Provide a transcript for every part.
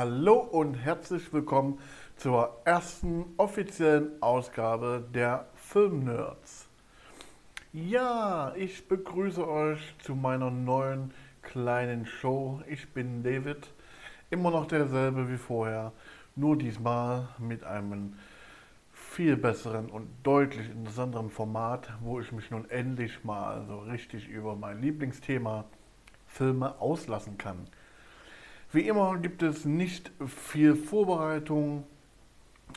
Hallo und herzlich willkommen zur ersten offiziellen Ausgabe der Filmnerds. Ja, ich begrüße euch zu meiner neuen kleinen Show. Ich bin David, immer noch derselbe wie vorher, nur diesmal mit einem viel besseren und deutlich interessanteren Format, wo ich mich nun endlich mal so richtig über mein Lieblingsthema Filme auslassen kann. Wie immer gibt es nicht viel Vorbereitung.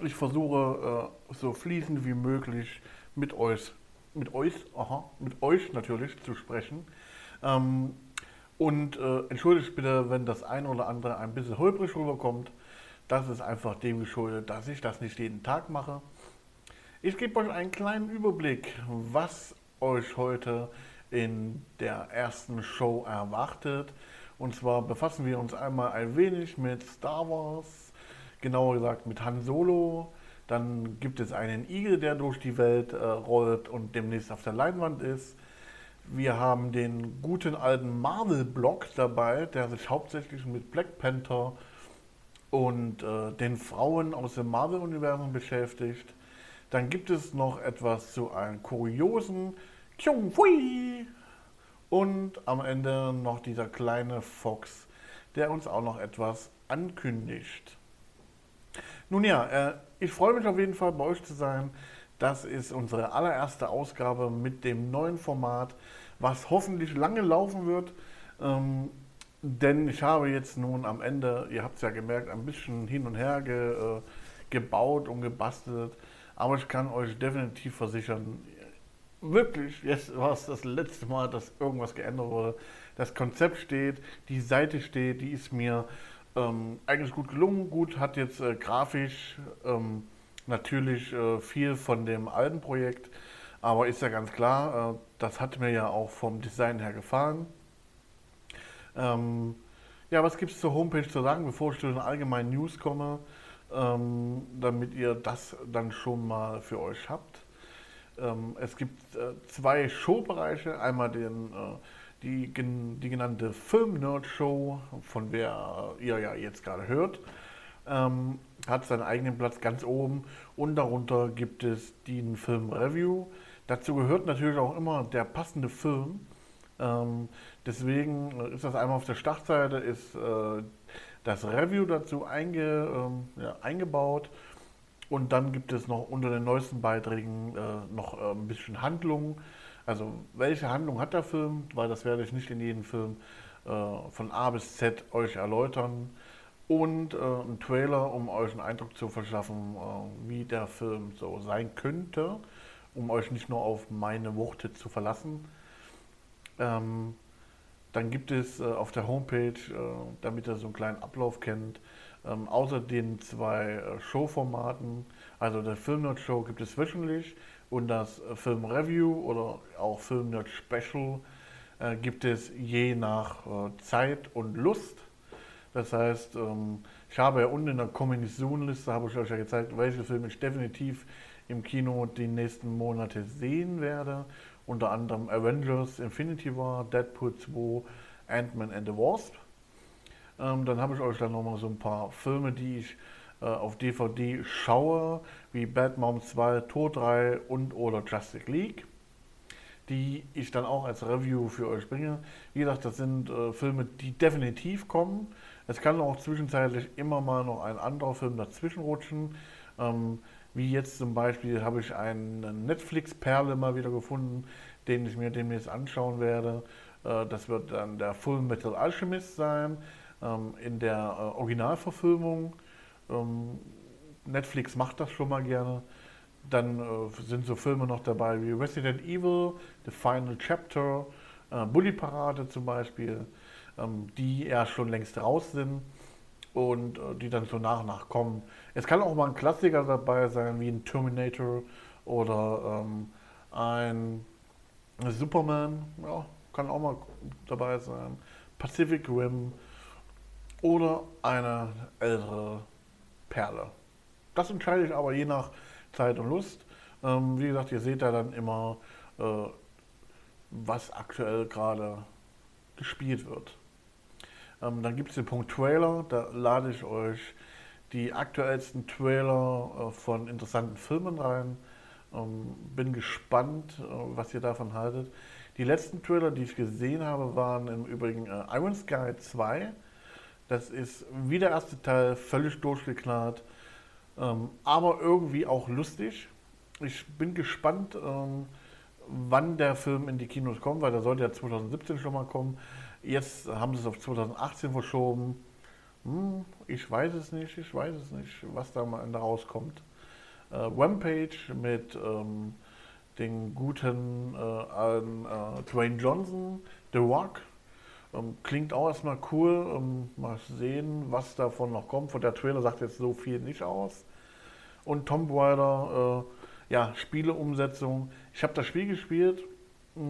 Ich versuche äh, so fließend wie möglich mit euch, mit euch, aha, mit euch natürlich zu sprechen. Ähm, und äh, entschuldigt bitte, wenn das ein oder andere ein bisschen holprig rüberkommt. Das ist einfach dem geschuldet, dass ich das nicht jeden Tag mache. Ich gebe euch einen kleinen Überblick, was euch heute in der ersten Show erwartet. Und zwar befassen wir uns einmal ein wenig mit Star Wars, genauer gesagt mit Han Solo. Dann gibt es einen Igel, der durch die Welt äh, rollt und demnächst auf der Leinwand ist. Wir haben den guten alten Marvel-Block dabei, der sich hauptsächlich mit Black Panther und äh, den Frauen aus dem Marvel-Universum beschäftigt. Dann gibt es noch etwas zu einem kuriosen Kyung Fui und am Ende noch dieser kleine Fox, der uns auch noch etwas ankündigt. Nun ja, äh, ich freue mich auf jeden Fall bei euch zu sein. Das ist unsere allererste Ausgabe mit dem neuen Format, was hoffentlich lange laufen wird. Ähm, denn ich habe jetzt nun am Ende, ihr habt es ja gemerkt, ein bisschen hin und her äh, gebaut und gebastelt. Aber ich kann euch definitiv versichern, wirklich, jetzt war es das letzte Mal, dass irgendwas geändert wurde. Das Konzept steht, die Seite steht, die ist mir ähm, eigentlich gut gelungen. Gut, hat jetzt äh, grafisch ähm, natürlich äh, viel von dem alten Projekt, aber ist ja ganz klar, äh, das hat mir ja auch vom Design her gefallen. Ähm, ja, was gibt es zur Homepage zu sagen, bevor ich zu den allgemeinen News komme, ähm, damit ihr das dann schon mal für euch habt? Ähm, es gibt äh, zwei Showbereiche. Einmal den, äh, die, die genannte Film-Nerd-Show, von der ihr ja jetzt gerade hört. Ähm, hat seinen eigenen Platz ganz oben und darunter gibt es den Film-Review. Dazu gehört natürlich auch immer der passende Film. Ähm, deswegen ist das einmal auf der Startseite, ist äh, das Review dazu einge, ähm, ja, eingebaut und dann gibt es noch unter den neuesten Beiträgen äh, noch äh, ein bisschen Handlung. Also welche Handlung hat der Film? Weil das werde ich nicht in jedem Film äh, von A bis Z euch erläutern. Und äh, ein Trailer, um euch einen Eindruck zu verschaffen, äh, wie der Film so sein könnte, um euch nicht nur auf meine Worte zu verlassen. Ähm, dann gibt es äh, auf der Homepage, damit ihr so einen kleinen Ablauf kennt, ähm, außer den zwei äh, Showformaten, also der Filmnerd Show gibt es wöchentlich und das äh, Film Review oder auch Filmnerd Special äh, gibt es je nach äh, Zeit und Lust. Das heißt, ähm, ich habe ja unten in der Coming Soon Liste, habe ich euch ja gezeigt, welche Filme ich definitiv im Kino die nächsten Monate sehen werde. Unter anderem Avengers, Infinity War, Deadpool 2, Ant-Man and the Wasp. Ähm, dann habe ich euch dann nochmal so ein paar Filme, die ich äh, auf DVD schaue, wie Bad Mom 2, Tor 3 und oder Justice League, die ich dann auch als Review für euch bringe. Wie gesagt, das sind äh, Filme, die definitiv kommen. Es kann auch zwischenzeitlich immer mal noch ein anderer Film dazwischen rutschen. Ähm, wie jetzt zum Beispiel habe ich einen Netflix-Perle mal wieder gefunden, den ich mir demnächst anschauen werde. Äh, das wird dann der Full Metal Alchemist sein. Ähm, in der äh, Originalverfilmung, ähm, Netflix macht das schon mal gerne, dann äh, sind so Filme noch dabei wie Resident Evil, The Final Chapter, äh, Bully Parade zum Beispiel, ähm, die ja schon längst raus sind und die dann so nach und nach kommen. Es kann auch mal ein Klassiker dabei sein, wie ein Terminator oder ein Superman, ja, kann auch mal dabei sein. Pacific Rim, oder eine ältere Perle. Das entscheide ich aber je nach Zeit und Lust. Ähm, wie gesagt, ihr seht da dann immer, äh, was aktuell gerade gespielt wird. Ähm, dann gibt es den Punkt Trailer, da lade ich euch die aktuellsten Trailer äh, von interessanten Filmen rein. Ähm, bin gespannt, äh, was ihr davon haltet. Die letzten Trailer, die ich gesehen habe, waren im Übrigen äh, Iron Sky 2. Das ist wie der erste Teil völlig durchgeknallt, ähm, aber irgendwie auch lustig. Ich bin gespannt, ähm, wann der Film in die Kinos kommt, weil der sollte ja 2017 schon mal kommen. Jetzt haben sie es auf 2018 verschoben. Hm, ich weiß es nicht, ich weiß es nicht, was da mal rauskommt. Äh, Rampage mit ähm, den guten äh, äh, Dwayne Johnson, The Rock. Ähm, klingt auch erstmal cool. Ähm, mal sehen, was davon noch kommt. Von der Trailer sagt jetzt so viel nicht aus. Und Tomb Raider, äh, ja, Spieleumsetzung. Ich habe das Spiel gespielt,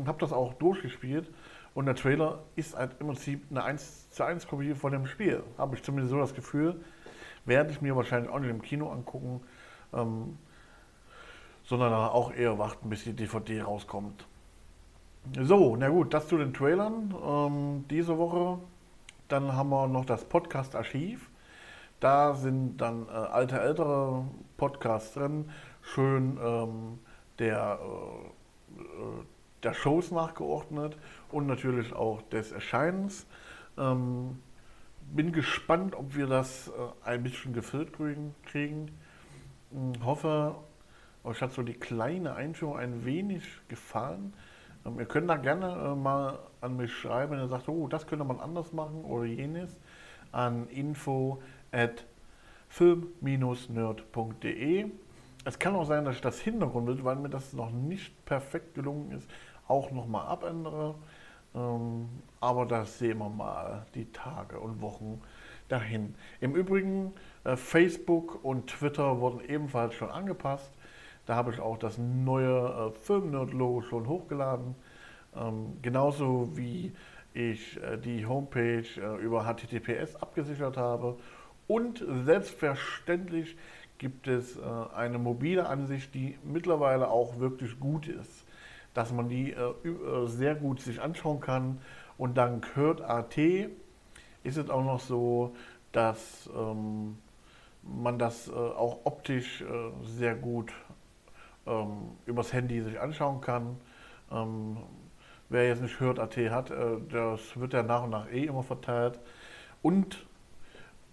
habe das auch durchgespielt. Und der Trailer ist halt im Prinzip eine 1 zu 1 Kopie von dem Spiel. Habe ich zumindest so das Gefühl. Werde ich mir wahrscheinlich auch nicht im Kino angucken. Ähm, sondern auch eher warten, bis die DVD rauskommt. So, na gut, das zu den Trailern ähm, diese Woche. Dann haben wir noch das Podcast-Archiv. Da sind dann äh, alte, ältere Podcasts drin, schön ähm, der, äh, äh der Shows nachgeordnet und natürlich auch des Erscheinens. Ähm, bin gespannt, ob wir das äh, ein bisschen gefüllt kriegen. Hm, hoffe, euch hat so die kleine Einführung ein wenig gefallen. Ähm, ihr könnt da gerne äh, mal an mich schreiben, wenn ihr sagt, oh, das könnte man anders machen oder jenes, an info at film-nerd.de. Es kann auch sein, dass ich das Hintergrundbild, weil mir das noch nicht perfekt gelungen ist, auch nochmal abändere. Ähm, aber das sehen wir mal die Tage und Wochen dahin. Im Übrigen, äh, Facebook und Twitter wurden ebenfalls schon angepasst. Da habe ich auch das neue äh, Filmnerd-Logo schon hochgeladen. Ähm, genauso wie ich äh, die Homepage äh, über HTTPS abgesichert habe. Und selbstverständlich gibt es äh, eine mobile Ansicht, die mittlerweile auch wirklich gut ist. Dass man die äh, äh, sehr gut sich anschauen kann. Und dank Hört.at ist es auch noch so, dass ähm, man das äh, auch optisch sehr gut ähm, übers Handy sich anschauen kann. Ähm, wer jetzt nicht hört, AT hat, äh, das wird ja nach und nach eh immer verteilt. Und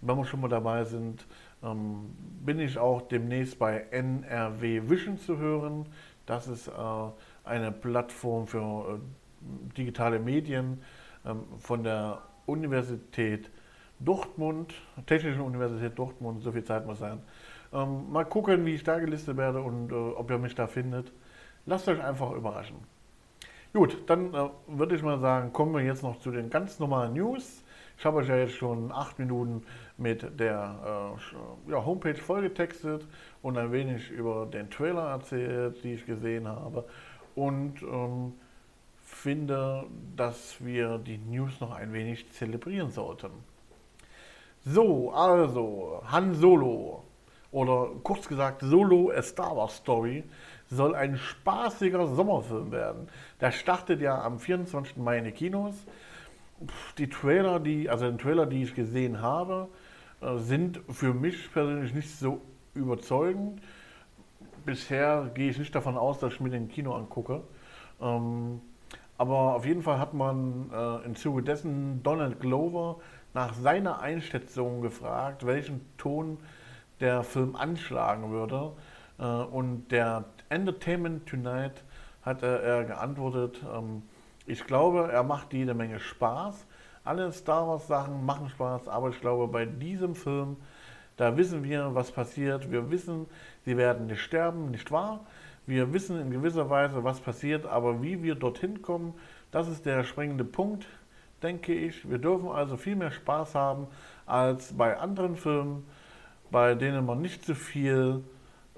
wenn wir schon mal dabei sind, ähm, bin ich auch demnächst bei NRW Vision zu hören. Das ist äh, eine Plattform für äh, digitale Medien ähm, von der Universität Dortmund, Technischen Universität Dortmund, so viel Zeit muss sein. Ähm, mal gucken, wie ich da gelistet werde und äh, ob ihr mich da findet. Lasst euch einfach überraschen. Gut, dann äh, würde ich mal sagen, kommen wir jetzt noch zu den ganz normalen News. Ich habe euch ja jetzt schon acht Minuten mit der äh, ja, Homepage vollgetextet und ein wenig über den Trailer erzählt, die ich gesehen habe. Und ähm, finde, dass wir die News noch ein wenig zelebrieren sollten. So, also, Han Solo oder kurz gesagt Solo A Star Wars Story soll ein spaßiger Sommerfilm werden. Der startet ja am 24. Mai in die Kinos. Die Trailer, die, also den Trailer, die ich gesehen habe, äh, sind für mich persönlich nicht so überzeugend. Bisher gehe ich nicht davon aus, dass ich mir den Kino angucke. Ähm, aber auf jeden Fall hat man äh, im Zuge dessen Donald Glover nach seiner Einschätzung gefragt, welchen Ton der Film anschlagen würde. Äh, und der Entertainment Tonight hat er geantwortet, ähm, ich glaube, er macht jede Menge Spaß. Alle Star Wars Sachen machen Spaß, aber ich glaube, bei diesem Film, da wissen wir, was passiert. Wir wissen, sie werden nicht sterben, nicht wahr? Wir wissen in gewisser Weise, was passiert, aber wie wir dorthin kommen, das ist der springende Punkt, denke ich. Wir dürfen also viel mehr Spaß haben als bei anderen Filmen bei denen man nicht so viel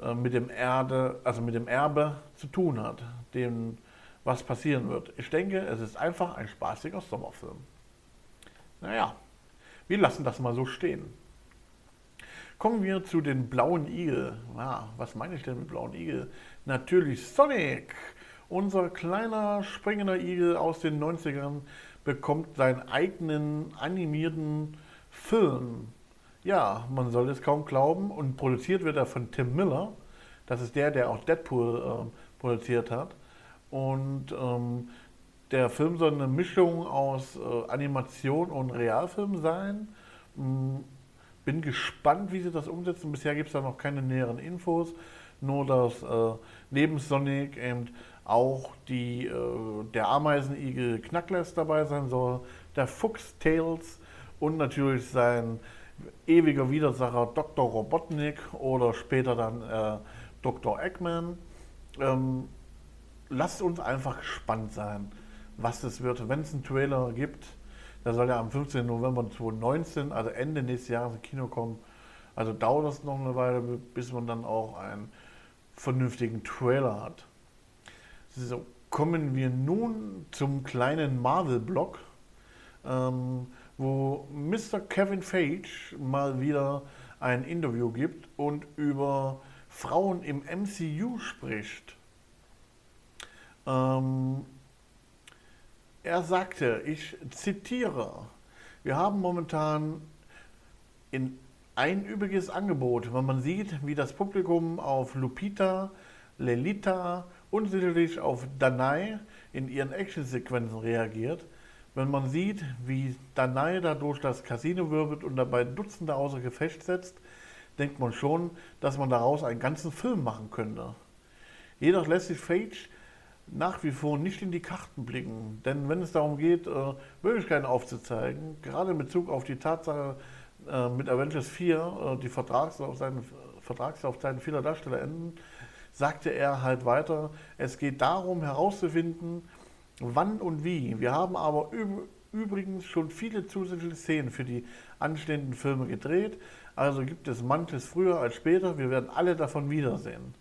äh, mit dem Erde, also mit dem Erbe zu tun hat, dem was passieren wird. Ich denke, es ist einfach ein spaßiger Sommerfilm. Naja, wir lassen das mal so stehen. Kommen wir zu den blauen Igel. Ja, was meine ich denn mit blauen Igel? Natürlich Sonic, unser kleiner springender Igel aus den 90ern bekommt seinen eigenen animierten Film. Ja, man soll es kaum glauben. Und produziert wird er von Tim Miller. Das ist der, der auch Deadpool äh, produziert hat. Und ähm, der Film soll eine Mischung aus äh, Animation und Realfilm sein. Hm, bin gespannt, wie sie das umsetzen. Bisher gibt es da noch keine näheren Infos. Nur, dass äh, neben Sonic eben auch die, äh, der Ameisenigel Knackless dabei sein soll, der Fuchs Tails und natürlich sein ewiger Widersacher Dr. Robotnik oder später dann äh, Dr. Eggman. Ähm, lasst uns einfach gespannt sein, was das wird. Wenn es einen Trailer gibt, der soll ja am 15. November 2019, also Ende nächstes Jahres im Kino kommen. Also dauert es noch eine Weile, bis man dann auch einen vernünftigen Trailer hat. So, kommen wir nun zum kleinen Marvel-Block, ähm, wo Mr. Kevin Feige mal wieder ein Interview gibt und über Frauen im MCU spricht. Ähm, er sagte, ich zitiere, wir haben momentan in ein übriges Angebot, wenn man sieht, wie das Publikum auf Lupita, Lelita und sicherlich auf Danai in ihren Actionsequenzen reagiert. Wenn man sieht, wie Danai dadurch das Casino wirbelt und dabei Dutzende außer Gefecht setzt, denkt man schon, dass man daraus einen ganzen Film machen könnte. Jedoch lässt sich Fage nach wie vor nicht in die Karten blicken. Denn wenn es darum geht, äh, Möglichkeiten aufzuzeigen, gerade in Bezug auf die Tatsache, äh, mit Avengers 4 äh, die Vertragslaufzeiten, Vertragslaufzeiten vieler Darsteller enden, sagte er halt weiter, es geht darum herauszufinden, wann und wie. Wir haben aber übrigens schon viele zusätzliche Szenen für die anstehenden Filme gedreht, also gibt es manches früher als später, wir werden alle davon wiedersehen.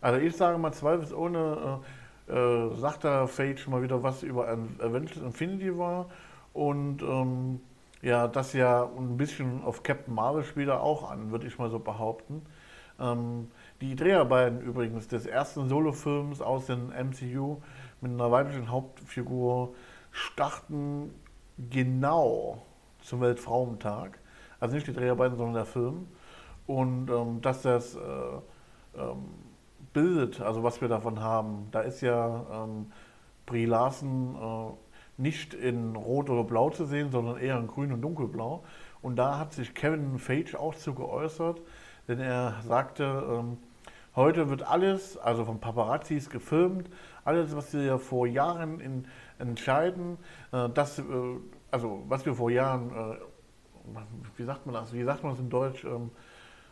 Also ich sage mal zweifelsohne, äh, äh, sagt da Fage mal wieder was über Avengers Infinity war und ähm, ja, das ja ein bisschen auf Captain Marvel später auch an, würde ich mal so behaupten. Ähm, die Dreharbeiten übrigens des ersten Solofilms aus dem MCU mit einer weiblichen Hauptfigur starten genau zum Weltfrauentag. Also nicht die Dreharbeiten, sondern der Film. Und ähm, dass das äh, ähm, Bild, also was wir davon haben, da ist ja ähm, Brie Larsen äh, nicht in Rot oder Blau zu sehen, sondern eher in Grün und Dunkelblau. Und da hat sich Kevin Feige auch zu geäußert, denn er sagte, ähm, Heute wird alles, also von Paparazzis gefilmt, alles, was wir vor Jahren in, entscheiden, äh, das, äh, also was wir vor Jahren, äh, wie sagt man das, wie sagt man das in Deutsch, ähm,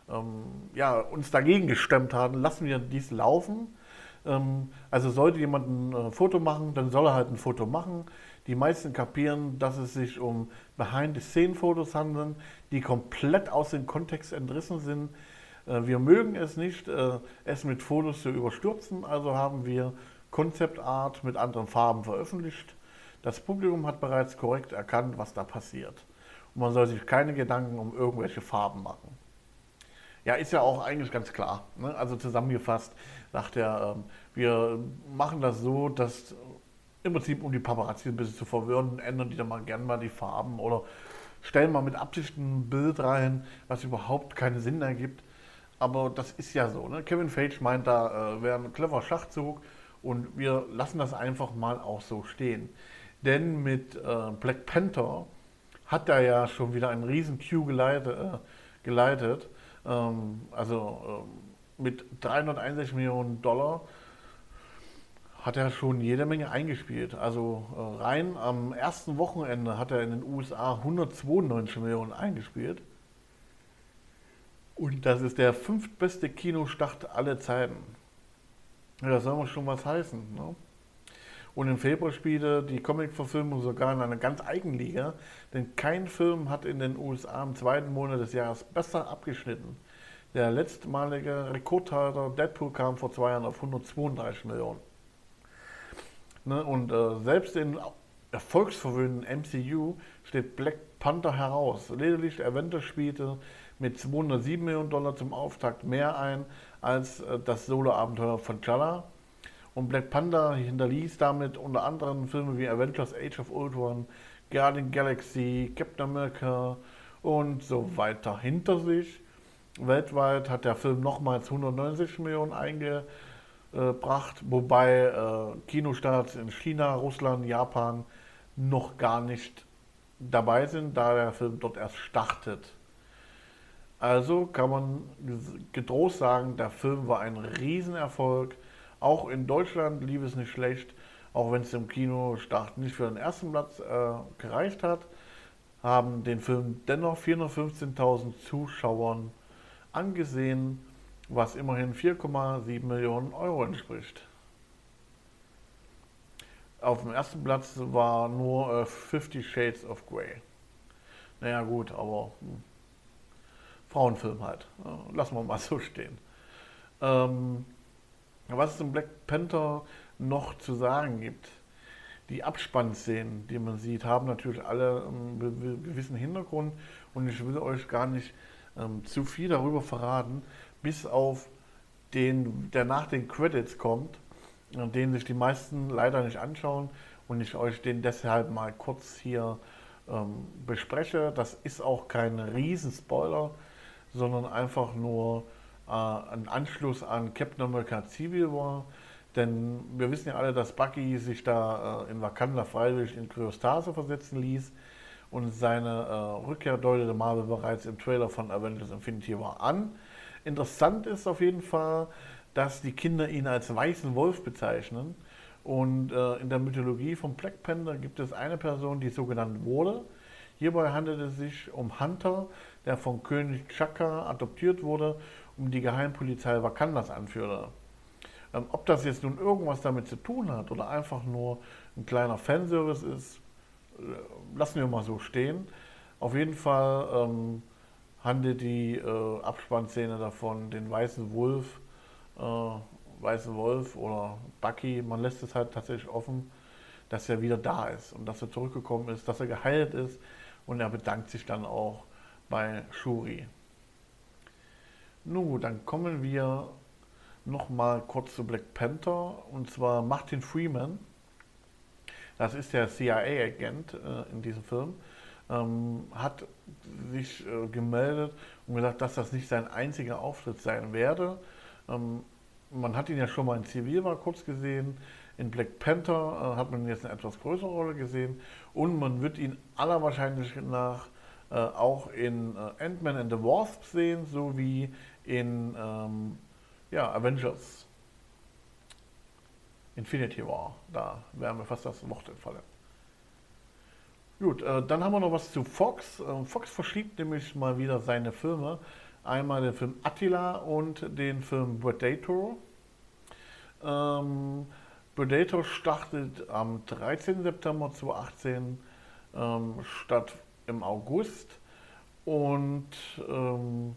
ähm, ja, uns dagegen gestemmt haben, lassen wir dies laufen. Ähm, also sollte jemand ein äh, Foto machen, dann soll er halt ein Foto machen. Die meisten kapieren, dass es sich um Behind-the-Scene-Fotos handelt, die komplett aus dem Kontext entrissen sind wir mögen es nicht, äh, es mit Fotos zu überstürzen, also haben wir Konzeptart mit anderen Farben veröffentlicht. Das Publikum hat bereits korrekt erkannt, was da passiert. Und man soll sich keine Gedanken um irgendwelche Farben machen. Ja, ist ja auch eigentlich ganz klar. Ne? Also zusammengefasst sagt er, ähm, wir machen das so, dass im Prinzip, um die Paparazzi ein bisschen zu verwirren, ändern die dann mal gerne mal die Farben oder stellen mal mit Absicht ein Bild rein, was überhaupt keinen Sinn ergibt. Aber das ist ja so. Ne? Kevin Feige meint, da äh, wäre ein clever Schachzug und wir lassen das einfach mal auch so stehen. Denn mit äh, Black Panther hat er ja schon wieder einen riesen Q geleitet. Äh, geleitet. Ähm, also ähm, mit 361 Millionen Dollar hat er schon jede Menge eingespielt. Also äh, rein am ersten Wochenende hat er in den USA 192 Millionen eingespielt. Und das ist der fünftbeste Kinostart aller Zeiten. Ja, das soll mal schon was heißen. Ne? Und im Februar spielte die Comic-Verfilmung sogar in einer ganz eigenen Liga, denn kein Film hat in den USA im zweiten Monat des Jahres besser abgeschnitten. Der letztmalige Rekordhalter Deadpool kam vor zwei Jahren auf 132 Millionen. Ne? Und äh, selbst in erfolgsverwöhnten MCU steht Black Panther heraus. Lediglich Avengers spielte mit 207 Millionen Dollar zum Auftakt mehr ein als äh, das Solo-Abenteuer von Chala. Und Black Panther hinterließ damit unter anderem Filme wie Avengers Age of Ultron, Guardian Galaxy, Captain America und so weiter hinter sich. Weltweit hat der Film nochmals 169 Millionen eingebracht, wobei äh, Kinostarts in China, Russland, Japan noch gar nicht dabei sind, da der Film dort erst startet. Also kann man getrost sagen, der Film war ein Riesenerfolg. Auch in Deutschland lief es nicht schlecht, auch wenn es im Kinostart nicht für den ersten Platz äh, gereicht hat, haben den Film dennoch 415.000 Zuschauern angesehen, was immerhin 4,7 Millionen Euro entspricht. Auf dem ersten Platz war nur äh, Fifty Shades of Grey. Naja gut, aber hm, Frauenfilm halt. Lassen wir mal so stehen. Ähm, was es im Black Panther noch zu sagen gibt, die Abspannszenen, die man sieht, haben natürlich alle einen gewissen Hintergrund und ich will euch gar nicht ähm, zu viel darüber verraten, bis auf den, der nach den Credits kommt, den sich die meisten leider nicht anschauen und ich euch den deshalb mal kurz hier ähm, bespreche. Das ist auch kein Riesenspoiler, sondern einfach nur äh, ein Anschluss an Captain America Civil War. Denn wir wissen ja alle, dass Bucky sich da äh, in Wakanda freiwillig in Kryostase versetzen ließ und seine äh, Rückkehr deutete Marvel bereits im Trailer von Avengers Infinity War an. Interessant ist auf jeden Fall, dass die Kinder ihn als weißen Wolf bezeichnen. Und äh, in der Mythologie von Black Panther gibt es eine Person, die so genannt wurde. Hierbei handelt es sich um Hunter, der von König Chaka adoptiert wurde und die Geheimpolizei Wakandas anführte. Ähm, ob das jetzt nun irgendwas damit zu tun hat oder einfach nur ein kleiner Fanservice ist, äh, lassen wir mal so stehen. Auf jeden Fall ähm, handelt die äh, Abspannszene davon, den weißen Wolf, äh, weißen Wolf oder Bucky, man lässt es halt tatsächlich offen, dass er wieder da ist und dass er zurückgekommen ist, dass er geheilt ist und er bedankt sich dann auch bei Shuri. Nun dann kommen wir noch mal kurz zu Black Panther und zwar Martin Freeman. Das ist der CIA-Agent äh, in diesem Film. Ähm, hat sich äh, gemeldet und gesagt, dass das nicht sein einziger Auftritt sein werde. Ähm, man hat ihn ja schon mal in Zivil mal kurz gesehen. In Black Panther äh, hat man jetzt eine etwas größere Rolle gesehen und man wird ihn aller Wahrscheinlichkeit nach äh, auch in äh, Ant-Man and the Wasp sehen, sowie in ähm, ja, Avengers Infinity War. Da wären wir fast das Wort entfallen. Gut, äh, dann haben wir noch was zu Fox. Äh, Fox verschiebt nämlich mal wieder seine Filme. Einmal den Film Attila und den Film Predator. Ähm, Predator startet am 13. September 2018 ähm, statt im August und ähm,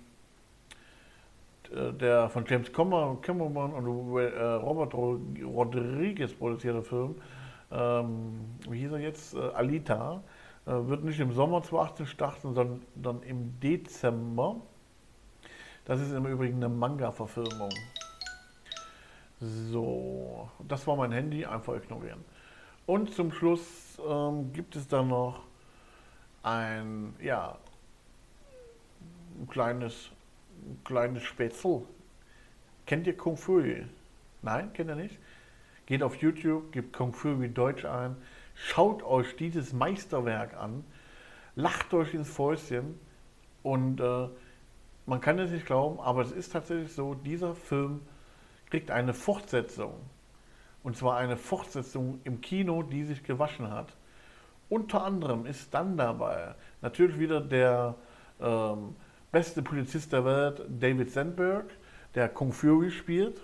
der von James Cameron und äh, Robert Rodriguez produzierte Film, ähm, wie hieß er jetzt, äh, Alita, äh, wird nicht im Sommer 2018 starten, sondern im Dezember. Das ist im Übrigen eine Manga-Verfilmung. So, das war mein Handy, einfach ignorieren. Und zum Schluss ähm, gibt es dann noch ein, ja, ein kleines, ein kleines Spätzle. Kennt ihr Kung Fu? Nein, kennt ihr nicht? Geht auf YouTube, gebt Kung Fu wie Deutsch ein, schaut euch dieses Meisterwerk an, lacht euch ins Fäustchen und äh, man kann es nicht glauben, aber es ist tatsächlich so, dieser Film kriegt eine Fortsetzung. Und zwar eine Fortsetzung im Kino, die sich gewaschen hat. Unter anderem ist dann dabei natürlich wieder der ähm, beste Polizist der Welt, David Sandberg, der Kung Fury spielt.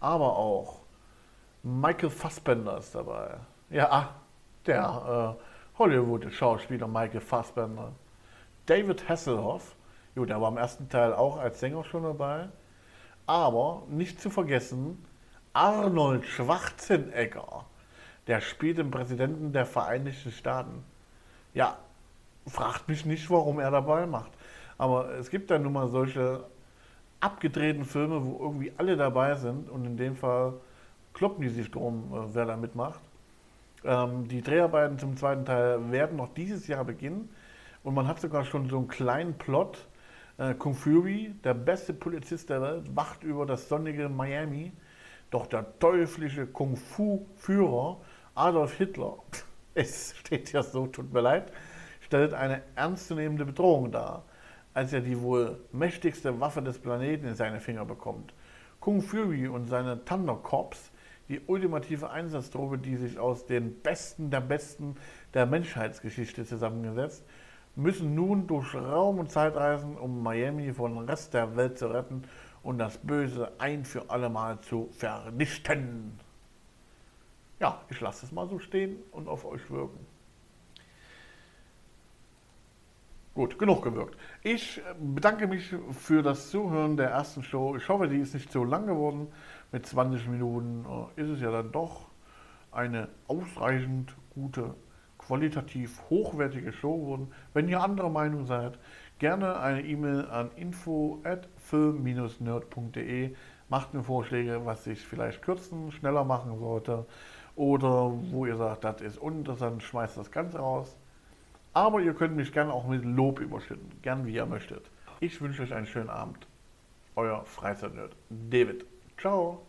Aber auch Michael Fassbender ist dabei. Ja, ah, der äh, Hollywood-Schauspieler Michael Fassbender. David Hasselhoff, jo, der war im ersten Teil auch als Sänger schon dabei. Aber nicht zu vergessen, Arnold Schwarzenegger, der spielt den Präsidenten der Vereinigten Staaten. Ja, fragt mich nicht, warum er dabei macht. Aber es gibt dann nun mal solche abgedrehten Filme, wo irgendwie alle dabei sind und in dem Fall kloppen die sich drum, äh, wer da mitmacht. Ähm, die Dreharbeiten zum zweiten Teil werden noch dieses Jahr beginnen und man hat sogar schon so einen kleinen Plot. Äh, Kung Fury, der beste Polizist der Welt, wacht über das sonnige Miami. Doch der teuflische Kung Fu-Führer Adolf Hitler, es steht ja so, tut mir leid, stellt eine ernstzunehmende Bedrohung dar, als er die wohl mächtigste Waffe des Planeten in seine Finger bekommt. Kung Fury und seine Thunder Corps die ultimative Einsatztruppe, die sich aus den Besten der Besten der Menschheitsgeschichte zusammengesetzt, müssen nun durch Raum und Zeit reisen, um Miami von dem Rest der Welt zu retten und das Böse ein für alle Mal zu vernichten. Ja, ich lasse es mal so stehen und auf euch wirken. Gut, genug gewirkt. Ich bedanke mich für das Zuhören der ersten Show. Ich hoffe, die ist nicht so lang geworden mit 20 Minuten äh, ist es ja dann doch eine ausreichend gute, qualitativ hochwertige Show geworden. Wenn ihr anderer Meinung seid, gerne eine E-Mail an info@film-nerd.de. Macht mir Vorschläge, was ich vielleicht kürzen, schneller machen sollte oder wo ihr sagt, das ist uninteressant, schmeißt das Ganze raus. Aber ihr könnt mich gerne auch mit Lob überschütten, gern wie ihr möchtet. Ich wünsche euch einen schönen Abend. Euer Freizeitnerd David. Ciao.